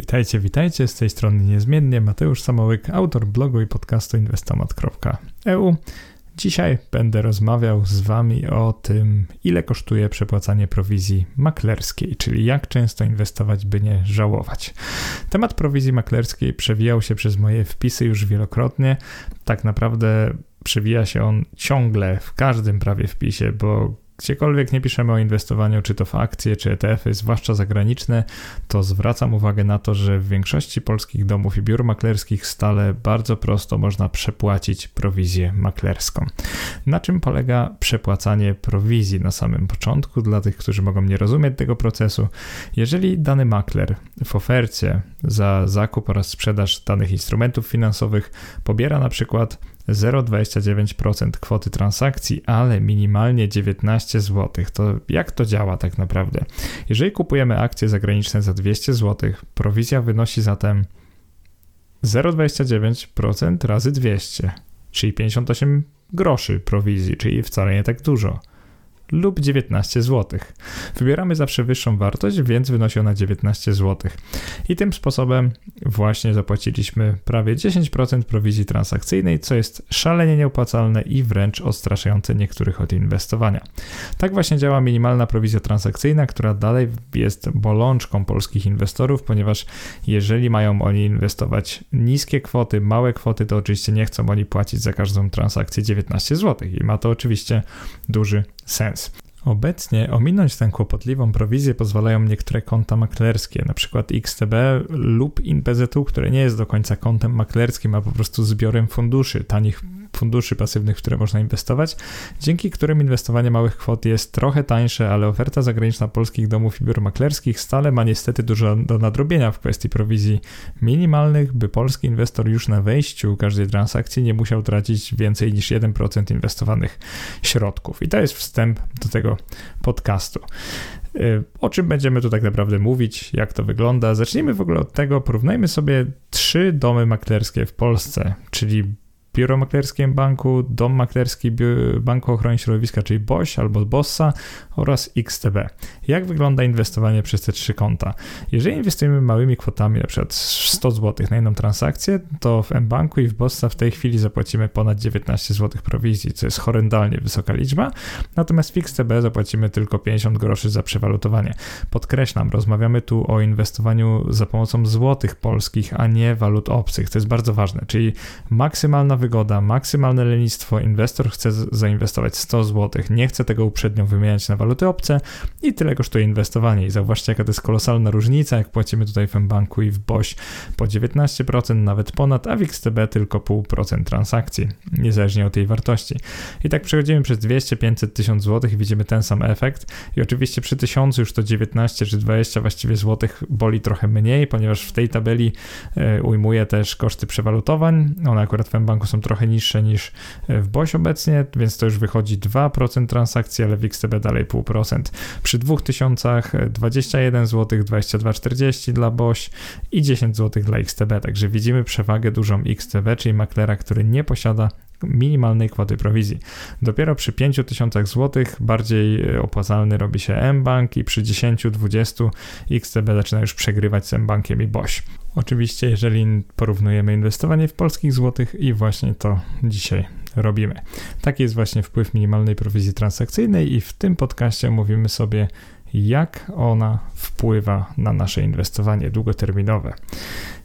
Witajcie, witajcie, z tej strony niezmiennie Mateusz Samołyk, autor blogu i podcastu inwestomat.eu. Dzisiaj będę rozmawiał z Wami o tym, ile kosztuje przepłacanie prowizji maklerskiej, czyli jak często inwestować, by nie żałować. Temat prowizji maklerskiej przewijał się przez moje wpisy już wielokrotnie. Tak naprawdę przewija się on ciągle w każdym prawie wpisie, bo gdziekolwiek nie piszemy o inwestowaniu, czy to w akcje, czy ETF-y, zwłaszcza zagraniczne, to zwracam uwagę na to, że w większości polskich domów i biur maklerskich stale bardzo prosto można przepłacić prowizję maklerską. Na czym polega przepłacanie prowizji na samym początku, dla tych, którzy mogą nie rozumieć tego procesu? Jeżeli dany makler w ofercie za zakup oraz sprzedaż danych instrumentów finansowych pobiera na przykład 0,29% kwoty transakcji, ale minimalnie 19 zł. To jak to działa tak naprawdę? Jeżeli kupujemy akcje zagraniczne za 200 zł, prowizja wynosi zatem 0,29% razy 200, czyli 58 groszy prowizji, czyli wcale nie tak dużo lub 19 zł. Wybieramy zawsze wyższą wartość, więc wynosi ona 19 zł. I tym sposobem właśnie zapłaciliśmy prawie 10% prowizji transakcyjnej, co jest szalenie nieopłacalne i wręcz odstraszające niektórych od inwestowania. Tak właśnie działa minimalna prowizja transakcyjna, która dalej jest bolączką polskich inwestorów, ponieważ jeżeli mają oni inwestować niskie kwoty, małe kwoty, to oczywiście nie chcą oni płacić za każdą transakcję 19 zł i ma to oczywiście duży sens. Obecnie ominąć tę kłopotliwą prowizję pozwalają niektóre konta maklerskie, np. XTB lub InPZU, które nie jest do końca kontem maklerskim, a po prostu zbiorem funduszy, tanich funduszy pasywnych, w które można inwestować, dzięki którym inwestowanie małych kwot jest trochę tańsze, ale oferta zagraniczna polskich domów i biur maklerskich stale ma niestety dużo do nadrobienia w kwestii prowizji minimalnych, by polski inwestor już na wejściu każdej transakcji nie musiał tracić więcej niż 1% inwestowanych środków. I to jest wstęp do tego podcastu. Y, o czym będziemy tu tak naprawdę mówić, jak to wygląda? Zacznijmy w ogóle od tego, porównajmy sobie trzy domy maklerskie w Polsce, czyli biuro maklerskie banku, dom maklerski Banku Ochrony Środowiska, czyli BOŚ albo BOSSA oraz XTB. Jak wygląda inwestowanie przez te trzy konta? Jeżeli inwestujemy małymi kwotami, np. 100 zł na jedną transakcję, to w mBanku i w BOSSA w tej chwili zapłacimy ponad 19 zł prowizji, co jest horrendalnie wysoka liczba, natomiast w XTB zapłacimy tylko 50 groszy za przewalutowanie. Podkreślam, rozmawiamy tu o inwestowaniu za pomocą złotych polskich, a nie walut obcych. To jest bardzo ważne, czyli maksymalna wygoda, maksymalne lenistwo, inwestor chce zainwestować 100 zł, nie chce tego uprzednio wymieniać na waluty obce i tyle kosztuje inwestowanie. I zauważcie, jaka to jest kolosalna różnica, jak płacimy tutaj w banku i w BOŚ po 19%, nawet ponad, a w XTB tylko 0,5% transakcji, niezależnie od tej wartości. I tak przechodzimy przez 200, 500, 1000 zł i widzimy ten sam efekt. I oczywiście przy 1000 już to 19 czy 20 właściwie złotych boli trochę mniej, ponieważ w tej tabeli y, ujmuje też koszty przewalutowań. One akurat w banku są trochę niższe niż w BOŚ obecnie, więc to już wychodzi 2% transakcji, ale w XTB dalej 0,5%. Przy 2000 21 zł, 22,40 dla BOŚ i 10 zł dla XTB. Także widzimy przewagę dużą XTB, czyli maklera, który nie posiada minimalnej kwoty prowizji. Dopiero przy 5000 zł bardziej opłacalny robi się mBank i przy 10-20 XTB zaczyna już przegrywać z mBankiem i BOŚ. Oczywiście, jeżeli porównujemy inwestowanie w polskich złotych i właśnie to dzisiaj robimy. Taki jest właśnie wpływ minimalnej prowizji transakcyjnej i w tym podcaście mówimy sobie jak ona wpływa na nasze inwestowanie długoterminowe.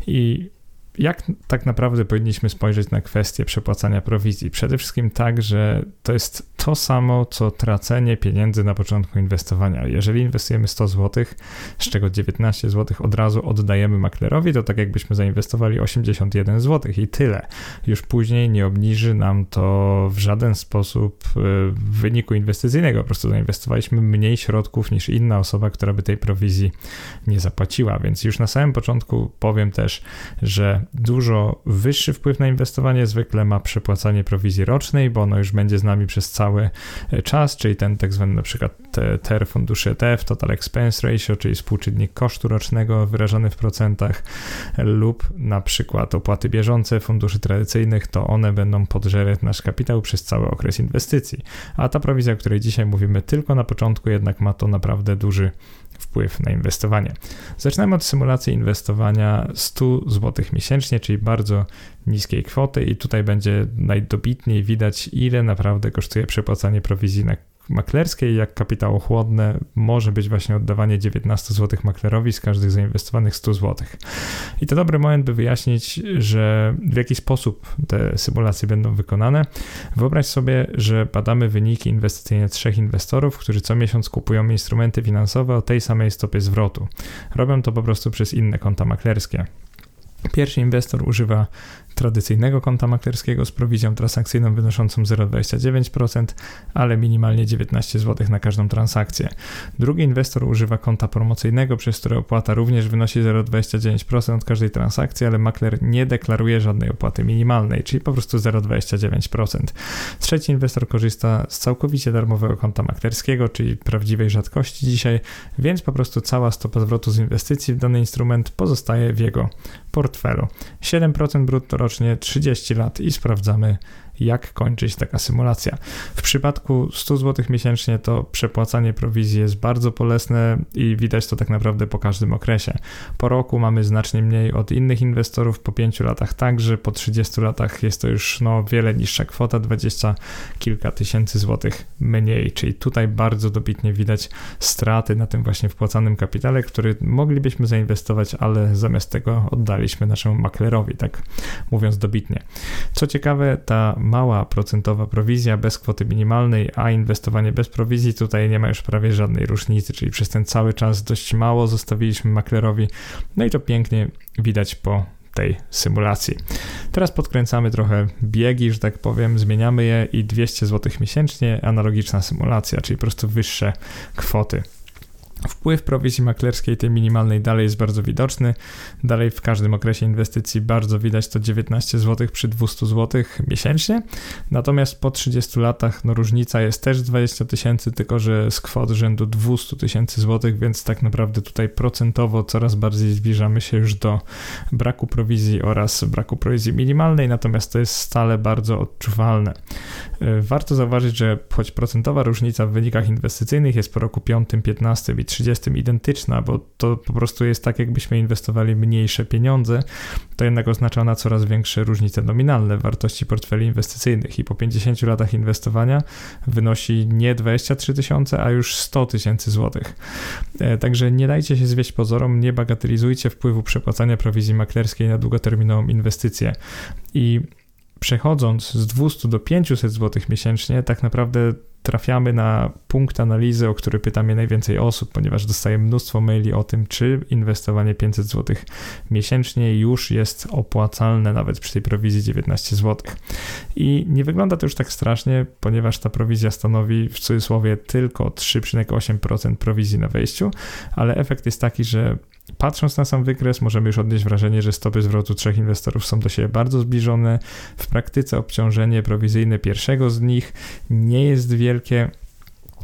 I jak tak naprawdę powinniśmy spojrzeć na kwestię przepłacania prowizji? Przede wszystkim tak, że to jest to samo, co tracenie pieniędzy na początku inwestowania. Jeżeli inwestujemy 100 zł, z czego 19 zł od razu oddajemy maklerowi, to tak jakbyśmy zainwestowali 81 zł i tyle. Już później nie obniży nam to w żaden sposób e, wyniku inwestycyjnego. Po prostu zainwestowaliśmy mniej środków niż inna osoba, która by tej prowizji nie zapłaciła. Więc już na samym początku powiem też, że dużo wyższy wpływ na inwestowanie zwykle ma przepłacanie prowizji rocznej, bo ono już będzie z nami przez cały cały czas, czyli ten tak zwany na przykład TER funduszy ETF, Total Expense Ratio, czyli współczynnik kosztu rocznego wyrażony w procentach lub na przykład opłaty bieżące funduszy tradycyjnych, to one będą podżerać nasz kapitał przez cały okres inwestycji. A ta prowizja, o której dzisiaj mówimy tylko na początku, jednak ma to naprawdę duży wpływ na inwestowanie. Zaczynamy od symulacji inwestowania 100 zł miesięcznie, czyli bardzo niskiej kwoty i tutaj będzie najdobitniej widać ile naprawdę kosztuje przepłacanie prowizji na maklerskiej, jak kapitałochłodne może być właśnie oddawanie 19 zł maklerowi z każdych zainwestowanych 100 zł. I to dobry moment, by wyjaśnić, że w jaki sposób te symulacje będą wykonane. Wyobraź sobie, że badamy wyniki inwestycyjne trzech inwestorów, którzy co miesiąc kupują instrumenty finansowe o tej samej stopie zwrotu. Robią to po prostu przez inne konta maklerskie. Pierwszy inwestor używa tradycyjnego konta maklerskiego z prowizją transakcyjną wynoszącą 0,29%, ale minimalnie 19 zł na każdą transakcję. Drugi inwestor używa konta promocyjnego, przez które opłata również wynosi 0,29% od każdej transakcji, ale makler nie deklaruje żadnej opłaty minimalnej, czyli po prostu 0,29%. Trzeci inwestor korzysta z całkowicie darmowego konta maklerskiego, czyli prawdziwej rzadkości dzisiaj, więc po prostu cała stopa zwrotu z inwestycji w dany instrument pozostaje w jego portfelu. 7% brutto rocznie 30 lat i sprawdzamy jak kończyć taka symulacja. W przypadku 100 zł miesięcznie to przepłacanie prowizji jest bardzo bolesne i widać to tak naprawdę po każdym okresie. Po roku mamy znacznie mniej od innych inwestorów, po 5 latach także, po 30 latach jest to już no, wiele niższa kwota, 20 kilka tysięcy złotych mniej, czyli tutaj bardzo dobitnie widać straty na tym właśnie wpłacanym kapitale, który moglibyśmy zainwestować, ale zamiast tego oddaliśmy naszemu maklerowi, tak mówiąc dobitnie. Co ciekawe, ta mała procentowa prowizja bez kwoty minimalnej, a inwestowanie bez prowizji, tutaj nie ma już prawie żadnej różnicy, czyli przez ten cały czas dość mało zostawiliśmy maklerowi, no i to pięknie widać po tej symulacji. Teraz podkręcamy trochę biegi, że tak powiem, zmieniamy je i 200 zł miesięcznie, analogiczna symulacja, czyli po prostu wyższe kwoty. Wpływ prowizji maklerskiej, tej minimalnej, dalej jest bardzo widoczny. Dalej w każdym okresie inwestycji bardzo widać to 19 zł przy 200 zł miesięcznie. Natomiast po 30 latach no, różnica jest też 20 tysięcy, tylko że z kwot rzędu 200 tysięcy złotych, więc tak naprawdę tutaj procentowo coraz bardziej zbliżamy się już do braku prowizji oraz braku prowizji minimalnej, natomiast to jest stale bardzo odczuwalne. E, warto zauważyć, że choć procentowa różnica w wynikach inwestycyjnych jest po roku 5, 15 i 30 identyczna, bo to po prostu jest tak, jakbyśmy inwestowali mniejsze pieniądze, to jednak oznacza ona coraz większe różnice nominalne wartości portfeli inwestycyjnych i po 50 latach inwestowania wynosi nie 23 tysiące, a już 100 tysięcy złotych. E, także nie dajcie się zwieść pozorom, nie bagatelizujcie wpływu przepłacania prowizji maklerskiej na długoterminową inwestycję. I przechodząc z 200 do 500 zł miesięcznie, tak naprawdę trafiamy na punkt analizy, o który pyta mnie najwięcej osób, ponieważ dostaję mnóstwo maili o tym, czy inwestowanie 500 zł miesięcznie już jest opłacalne nawet przy tej prowizji 19 zł. I nie wygląda to już tak strasznie, ponieważ ta prowizja stanowi w cudzysłowie tylko 3,8% prowizji na wejściu, ale efekt jest taki, że Patrząc na sam wykres, możemy już odnieść wrażenie, że stopy zwrotu trzech inwestorów są do siebie bardzo zbliżone. W praktyce obciążenie prowizyjne pierwszego z nich nie jest wielkie,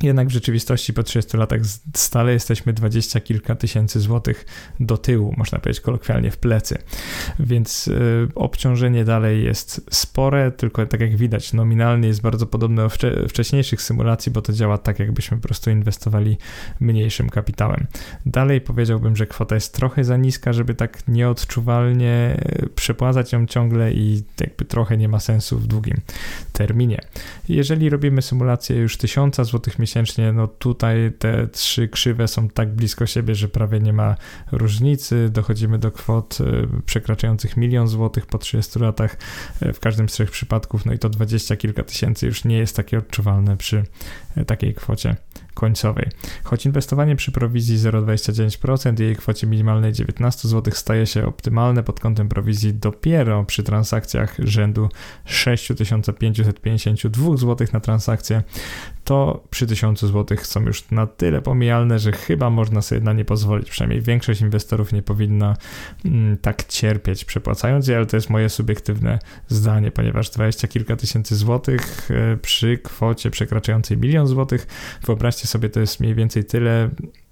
jednak w rzeczywistości po 30 latach stale jesteśmy dwadzieścia kilka tysięcy złotych do tyłu, można powiedzieć kolokwialnie w plecy. Więc y, obciążenie dalej jest spore, tylko tak jak widać, nominalnie jest bardzo podobne do wcze wcześniejszych symulacji, bo to działa tak, jakbyśmy po prostu inwestowali mniejszym kapitałem. Dalej powiedziałbym, że kwota jest trochę za niska, żeby tak nieodczuwalnie y, przepłacać ją ciągle i jakby trochę nie ma sensu w długim terminie. Jeżeli robimy symulację już 1000 złotych miesięcznie, miesięcznie, no tutaj te trzy krzywe są tak blisko siebie, że prawie nie ma różnicy. Dochodzimy do kwot e, przekraczających milion złotych po 30 latach e, w każdym z trzech przypadków, no i to dwadzieścia kilka tysięcy już nie jest takie odczuwalne przy e, takiej kwocie końcowej. Choć inwestowanie przy prowizji 0,29% i jej kwocie minimalnej 19 zł staje się optymalne pod kątem prowizji dopiero przy transakcjach rzędu 6552 zł na transakcję, to przy 1000 zł są już na tyle pomijalne, że chyba można sobie na nie pozwolić. Przynajmniej większość inwestorów nie powinna mm, tak cierpieć przepłacając je, ale to jest moje subiektywne zdanie, ponieważ 20 kilka tysięcy złotych e, przy kwocie przekraczającej milion złotych, wyobraźcie sobie, to jest mniej więcej tyle,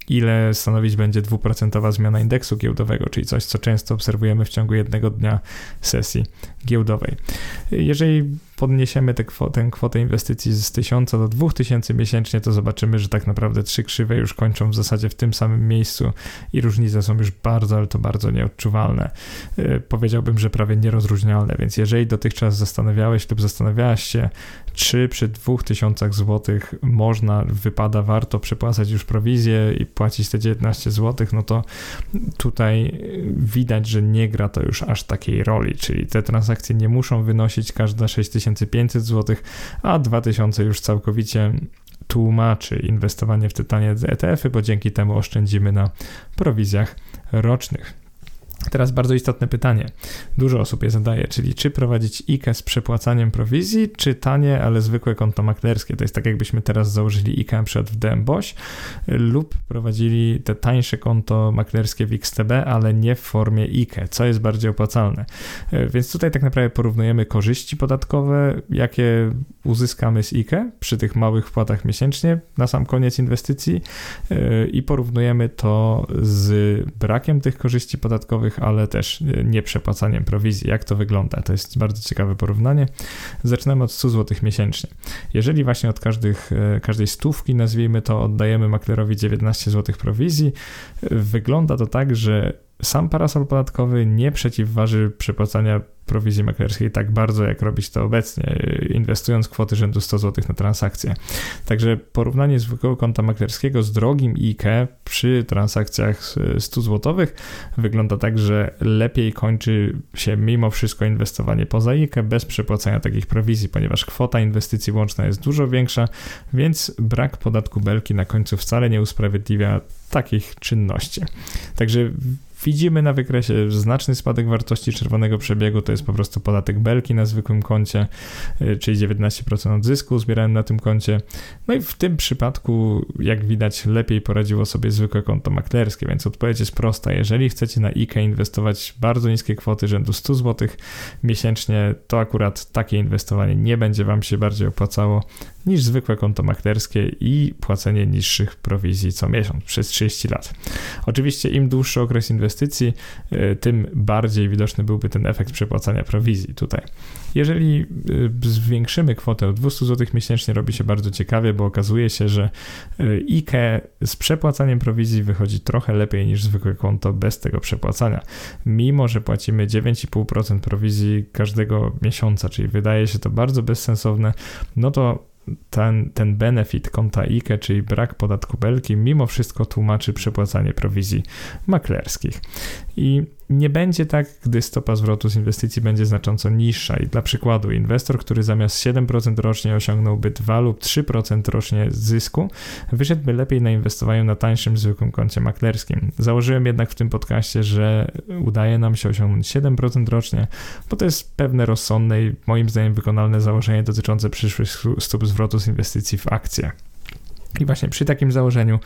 ile stanowić będzie dwuprocentowa zmiana indeksu giełdowego, czyli coś, co często obserwujemy w ciągu jednego dnia sesji giełdowej. Jeżeli podniesiemy tę kwotę, kwotę inwestycji z 1000 do 2000 miesięcznie, to zobaczymy, że tak naprawdę trzy krzywe już kończą w zasadzie w tym samym miejscu i różnice są już bardzo, ale to bardzo nieodczuwalne. Yy, powiedziałbym, że prawie nierozróżnialne, więc jeżeli dotychczas zastanawiałeś lub zastanawiałaś się, czy przy 2000 zł można, wypada, warto przepłacać już prowizję i płacić te 19 zł, no to tutaj widać, że nie gra to już aż takiej roli, czyli te transakcje nie muszą wynosić każda 6500 zł, a 2000 już całkowicie tłumaczy inwestowanie w te tanie ETF-y, bo dzięki temu oszczędzimy na prowizjach rocznych. Teraz bardzo istotne pytanie. Dużo osób je zadaje, czyli czy prowadzić IKE z przepłacaniem prowizji, czy tanie, ale zwykłe konto maklerskie. To jest tak, jakbyśmy teraz założyli IKE przykład w DMBOŚ lub prowadzili te tańsze konto maklerskie w XTB, ale nie w formie IKE, co jest bardziej opłacalne. E, więc tutaj tak naprawdę porównujemy korzyści podatkowe, jakie uzyskamy z IKE przy tych małych wpłatach miesięcznie na sam koniec inwestycji e, i porównujemy to z brakiem tych korzyści podatkowych ale też nie przepłacaniem prowizji. Jak to wygląda? To jest bardzo ciekawe porównanie. Zaczynamy od 100 zł miesięcznie. Jeżeli właśnie od każdych, e, każdej stówki, nazwijmy to, oddajemy maklerowi 19 zł prowizji, wygląda to tak, że sam parasol podatkowy nie przeciwważy przepłacania prowizji maklerskiej tak bardzo, jak robić to obecnie, inwestując kwoty rzędu 100 zł na transakcję. Także porównanie zwykłego konta maklerskiego z drogim IKE przy transakcjach 100 zł wygląda tak, że lepiej kończy się mimo wszystko inwestowanie poza IKE bez przepłacania takich prowizji, ponieważ kwota inwestycji łączna jest dużo większa, więc brak podatku belki na końcu wcale nie usprawiedliwia takich czynności. Także widzimy na wykresie znaczny spadek wartości czerwonego przebiegu, to jest po prostu podatek belki na zwykłym koncie, y, czyli 19% odzysku zbierałem na tym koncie. No i w tym przypadku, jak widać, lepiej poradziło sobie zwykłe konto maklerskie, więc odpowiedź jest prosta. Jeżeli chcecie na IKE inwestować bardzo niskie kwoty rzędu 100 zł miesięcznie, to akurat takie inwestowanie nie będzie Wam się bardziej opłacało niż zwykłe konto maklerskie i płacenie niższych prowizji co miesiąc przez 30 lat. Oczywiście im dłuższy okres inwestycji, e, tym bardziej widoczny byłby ten efekt przepłacania prowizji tutaj. Jeżeli e, zwiększymy kwotę o 200 zł miesięcznie, robi się bardzo ciekawie, bo okazuje się, że IKE z przepłacaniem prowizji wychodzi trochę lepiej niż zwykłe konto bez tego przepłacania. Mimo, że płacimy 9,5% prowizji każdego miesiąca, czyli wydaje się to bardzo bezsensowne, no to ten, ten benefit konta IKE, czyli brak podatku belki, mimo wszystko tłumaczy przepłacanie prowizji maklerskich. I nie będzie tak, gdy stopa zwrotu z inwestycji będzie znacząco niższa. I dla przykładu, inwestor, który zamiast 7% rocznie osiągnąłby 2 lub 3% rocznie zysku, wyszedłby lepiej na inwestowaniu na tańszym, zwykłym koncie maklerskim. Założyłem jednak w tym podcaście, że udaje nam się osiągnąć 7% rocznie, bo to jest pewne rozsądne i moim zdaniem wykonalne założenie dotyczące przyszłych stóp zwrotu z inwestycji w akcje. I właśnie przy takim założeniu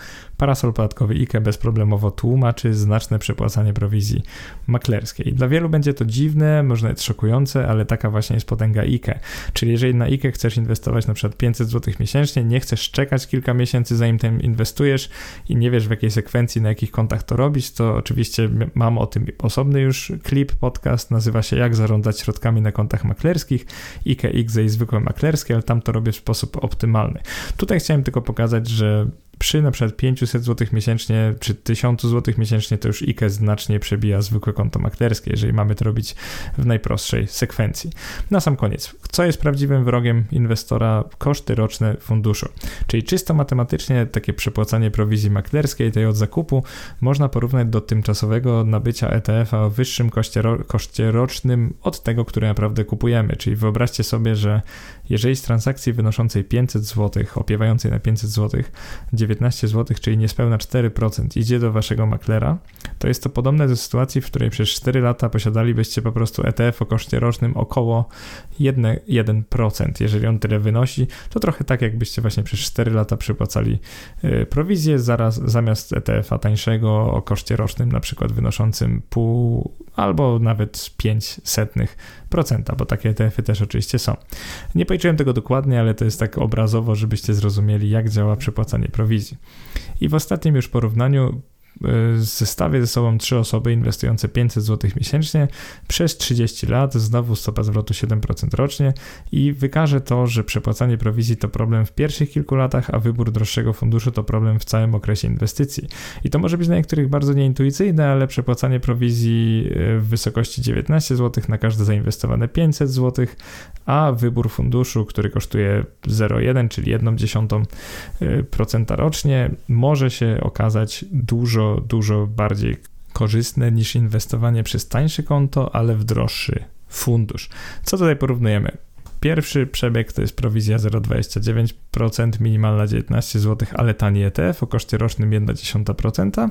parasol podatkowy IKE bezproblemowo tłumaczy znaczne przepłacanie prowizji maklerskiej. Dla wielu będzie to dziwne, może nawet szokujące, ale taka właśnie jest potęga IKE. Czyli jeżeli na IKE chcesz inwestować na przykład 500 zł miesięcznie, nie chcesz czekać kilka miesięcy zanim tym inwestujesz i nie wiesz w jakiej sekwencji, na jakich kontach to robić, to oczywiście mam o tym osobny już klip, podcast, nazywa się Jak zarządzać środkami na kontach maklerskich, IKE, IGZE i zwykłe maklerskie, ale tam to robię w sposób optymalny. Tutaj chciałem tylko pokazać, że przy na przykład 500 zł miesięcznie czy 1000 zł miesięcznie to już IKE znacznie przebija zwykłe konto maklerskie, jeżeli mamy to robić w najprostszej sekwencji. Na sam koniec, co jest prawdziwym wrogiem inwestora? Koszty roczne funduszu. Czyli czysto matematycznie takie przepłacanie prowizji maklerskiej, tej od zakupu, można porównać do tymczasowego nabycia ETF-a o wyższym koszcie, ro koszcie rocznym od tego, który naprawdę kupujemy. Czyli wyobraźcie sobie, że jeżeli z transakcji wynoszącej 500 zł, opiewającej na 500 zł, 19 zł, czyli niespełna 4% idzie do waszego maklera, to jest to podobne do sytuacji, w której przez 4 lata posiadalibyście po prostu ETF o koszcie rocznym około 1%. 1%. Jeżeli on tyle wynosi, to trochę tak, jakbyście właśnie przez 4 lata przypłacali y, prowizję zaraz, zamiast ETF-a tańszego o koszcie rocznym, na przykład wynoszącym pół albo nawet 5 setnych procenta, bo takie ETF-y też oczywiście są. Nie policzyłem tego dokładnie, ale to jest tak obrazowo, żebyście zrozumieli, jak działa przepłacanie prowizji. I w ostatnim już porównaniu zestawię ze sobą trzy osoby inwestujące 500 zł miesięcznie przez 30 lat, znowu stopa zwrotu 7% rocznie i wykaże to, że przepłacanie prowizji to problem w pierwszych kilku latach, a wybór droższego funduszu to problem w całym okresie inwestycji. I to może być dla niektórych bardzo nieintuicyjne, ale przepłacanie prowizji e, w wysokości 19 zł na każde zainwestowane 500 zł, a wybór funduszu, który kosztuje 0,1, czyli 1,1% e, rocznie, może się okazać dużo dużo, bardziej korzystne niż inwestowanie przez tańsze konto, ale w droższy fundusz. Co tutaj porównujemy? Pierwszy przebieg to jest prowizja 0,29%, minimalna 19 zł, ale tani ETF o koszcie rocznym 1,1%.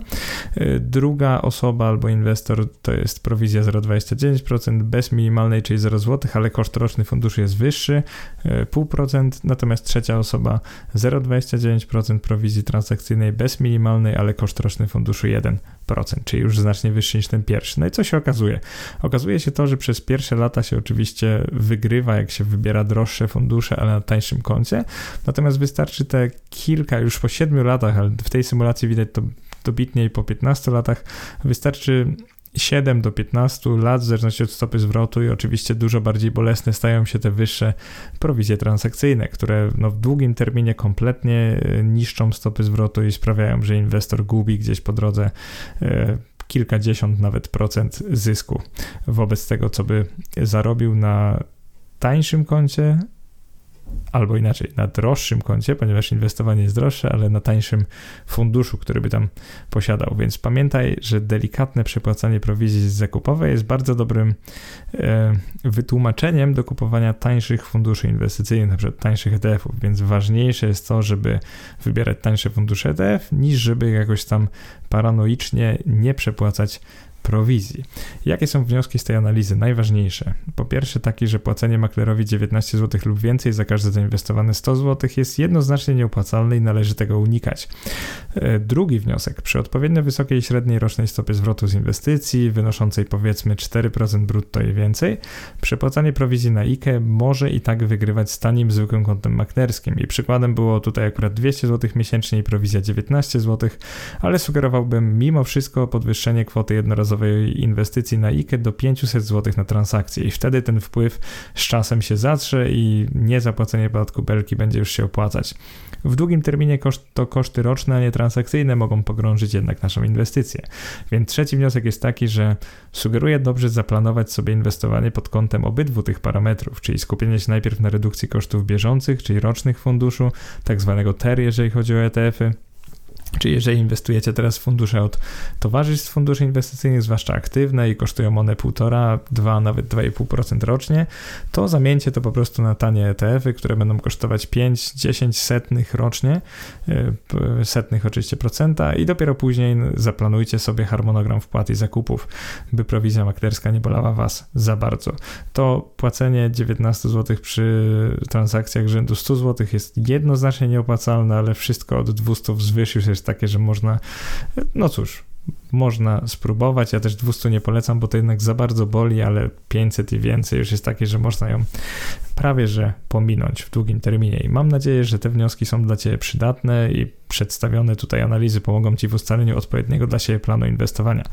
Y, druga osoba albo inwestor to jest prowizja 0,29% bez minimalnej, czyli 0 zł, ale koszt roczny funduszu jest wyższy, 0,5%. Y, Natomiast trzecia osoba 0,29% prowizji transakcyjnej bez minimalnej, ale koszt roczny funduszu 1% czyli już znacznie wyższy niż ten pierwszy. No i co się okazuje? Okazuje się to, że przez pierwsze lata się oczywiście wygrywa, jak się wybiera droższe fundusze, ale na tańszym koncie. Natomiast wystarczy te kilka, już po 7 latach, ale w tej symulacji widać to dobitniej po 15 latach, wystarczy 7 do 15 lat, w zależności od stopy zwrotu, i oczywiście dużo bardziej bolesne stają się te wyższe prowizje transakcyjne, które no w długim terminie kompletnie e, niszczą stopy zwrotu i sprawiają, że inwestor gubi gdzieś po drodze e, kilkadziesiąt nawet procent zysku wobec tego, co by zarobił na tańszym koncie, albo inaczej, na droższym koncie, ponieważ inwestowanie jest droższe, ale na tańszym funduszu, który by tam posiadał. Więc pamiętaj, że delikatne przepłacanie prowizji zakupowej jest bardzo dobrym e, wytłumaczeniem do kupowania tańszych funduszy inwestycyjnych, przykład tańszych ETF-ów. Więc ważniejsze jest to, żeby wybierać tańsze fundusze ETF, niż żeby jakoś tam paranoicznie nie przepłacać prowizji. Jakie są wnioski z tej analizy? Najważniejsze. Po pierwsze taki, że płacenie maklerowi 19 zł lub więcej za każde zainwestowane 100 zł jest jednoznacznie nieopłacalne i należy tego unikać. E, drugi wniosek. Przy odpowiednio wysokiej średniej rocznej stopie zwrotu z inwestycji, wynoszącej powiedzmy 4% brutto i więcej, przepłacanie prowizji na IKE może i tak wygrywać z tanim zwykłym kontem maklerskim. I przykładem było tutaj akurat 200 zł miesięcznie i prowizja 19 zł, ale sugerowałbym mimo wszystko podwyższenie kwoty jednorazowej jednorazowej inwestycji na IKE do 500 zł na transakcję i wtedy ten wpływ z czasem się zatrze i niezapłacenie podatku belki będzie już się opłacać. W długim terminie koszt, to koszty roczne, a nie transakcyjne mogą pogrążyć jednak naszą inwestycję. Więc trzeci wniosek jest taki, że sugeruję dobrze zaplanować sobie inwestowanie pod kątem obydwu tych parametrów, czyli skupienie się najpierw na redukcji kosztów bieżących, czyli rocznych funduszu, tak zwanego TER, jeżeli chodzi o ETF-y, Czyli jeżeli inwestujecie teraz w fundusze od towarzystw funduszy inwestycyjnych, zwłaszcza aktywne i kosztują one 1,5, 2, nawet 2,5% rocznie, to zamieńcie to po prostu na tanie ETF-y, które będą kosztować 5, 10 setnych rocznie, e, setnych oczywiście procenta i dopiero później zaplanujcie sobie harmonogram wpłat i zakupów, by prowizja maklerska nie bolała Was za bardzo. To płacenie 19 zł przy transakcjach rzędu 100 zł jest jednoznacznie nieopłacalne, ale wszystko od 200 wzwyż już jest jest takie, że można, no cóż, można spróbować. Ja też 200 nie polecam, bo to jednak za bardzo boli, ale 500 i więcej już jest takie, że można ją prawie że pominąć w długim terminie. I mam nadzieję, że te wnioski są dla Ciebie przydatne i przedstawione tutaj analizy pomogą Ci w ustaleniu odpowiedniego dla siebie planu inwestowania.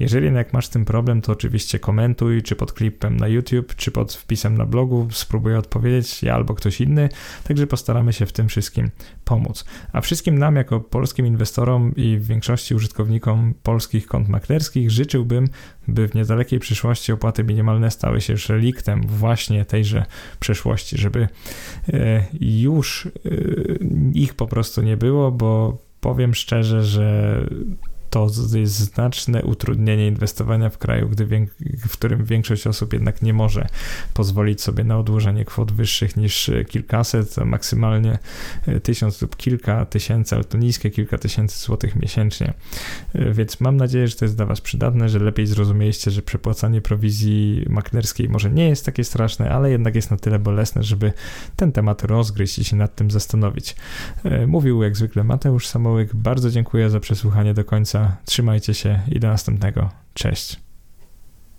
Jeżeli jednak masz z tym problem, to oczywiście komentuj, czy pod klipem na YouTube, czy pod wpisem na blogu, spróbuję odpowiedzieć ja albo ktoś inny, także postaramy się w tym wszystkim pomóc. A wszystkim nam, jako polskim inwestorom i w większości użytkownikom polskich kont maklerskich, życzyłbym, by w niedalekiej przyszłości opłaty minimalne stały się już reliktem właśnie tejże przeszłości, żeby e, już e, ich po prostu nie było, bo powiem szczerze, że to jest znaczne utrudnienie inwestowania w kraju, gdy w którym większość osób jednak nie może pozwolić sobie na odłożenie kwot wyższych niż kilkaset, maksymalnie e, tysiąc lub kilka tysięcy, ale to niskie kilka tysięcy złotych miesięcznie. E, więc mam nadzieję, że to jest dla Was przydatne, że lepiej zrozumieliście, że przepłacanie prowizji maklerskiej może nie jest takie straszne, ale jednak jest na tyle bolesne, żeby ten temat rozgryźć i się nad tym zastanowić. E, mówił jak zwykle Mateusz Samołyk. Bardzo dziękuję za przesłuchanie do końca Trzymajcie się i do następnego. Cześć.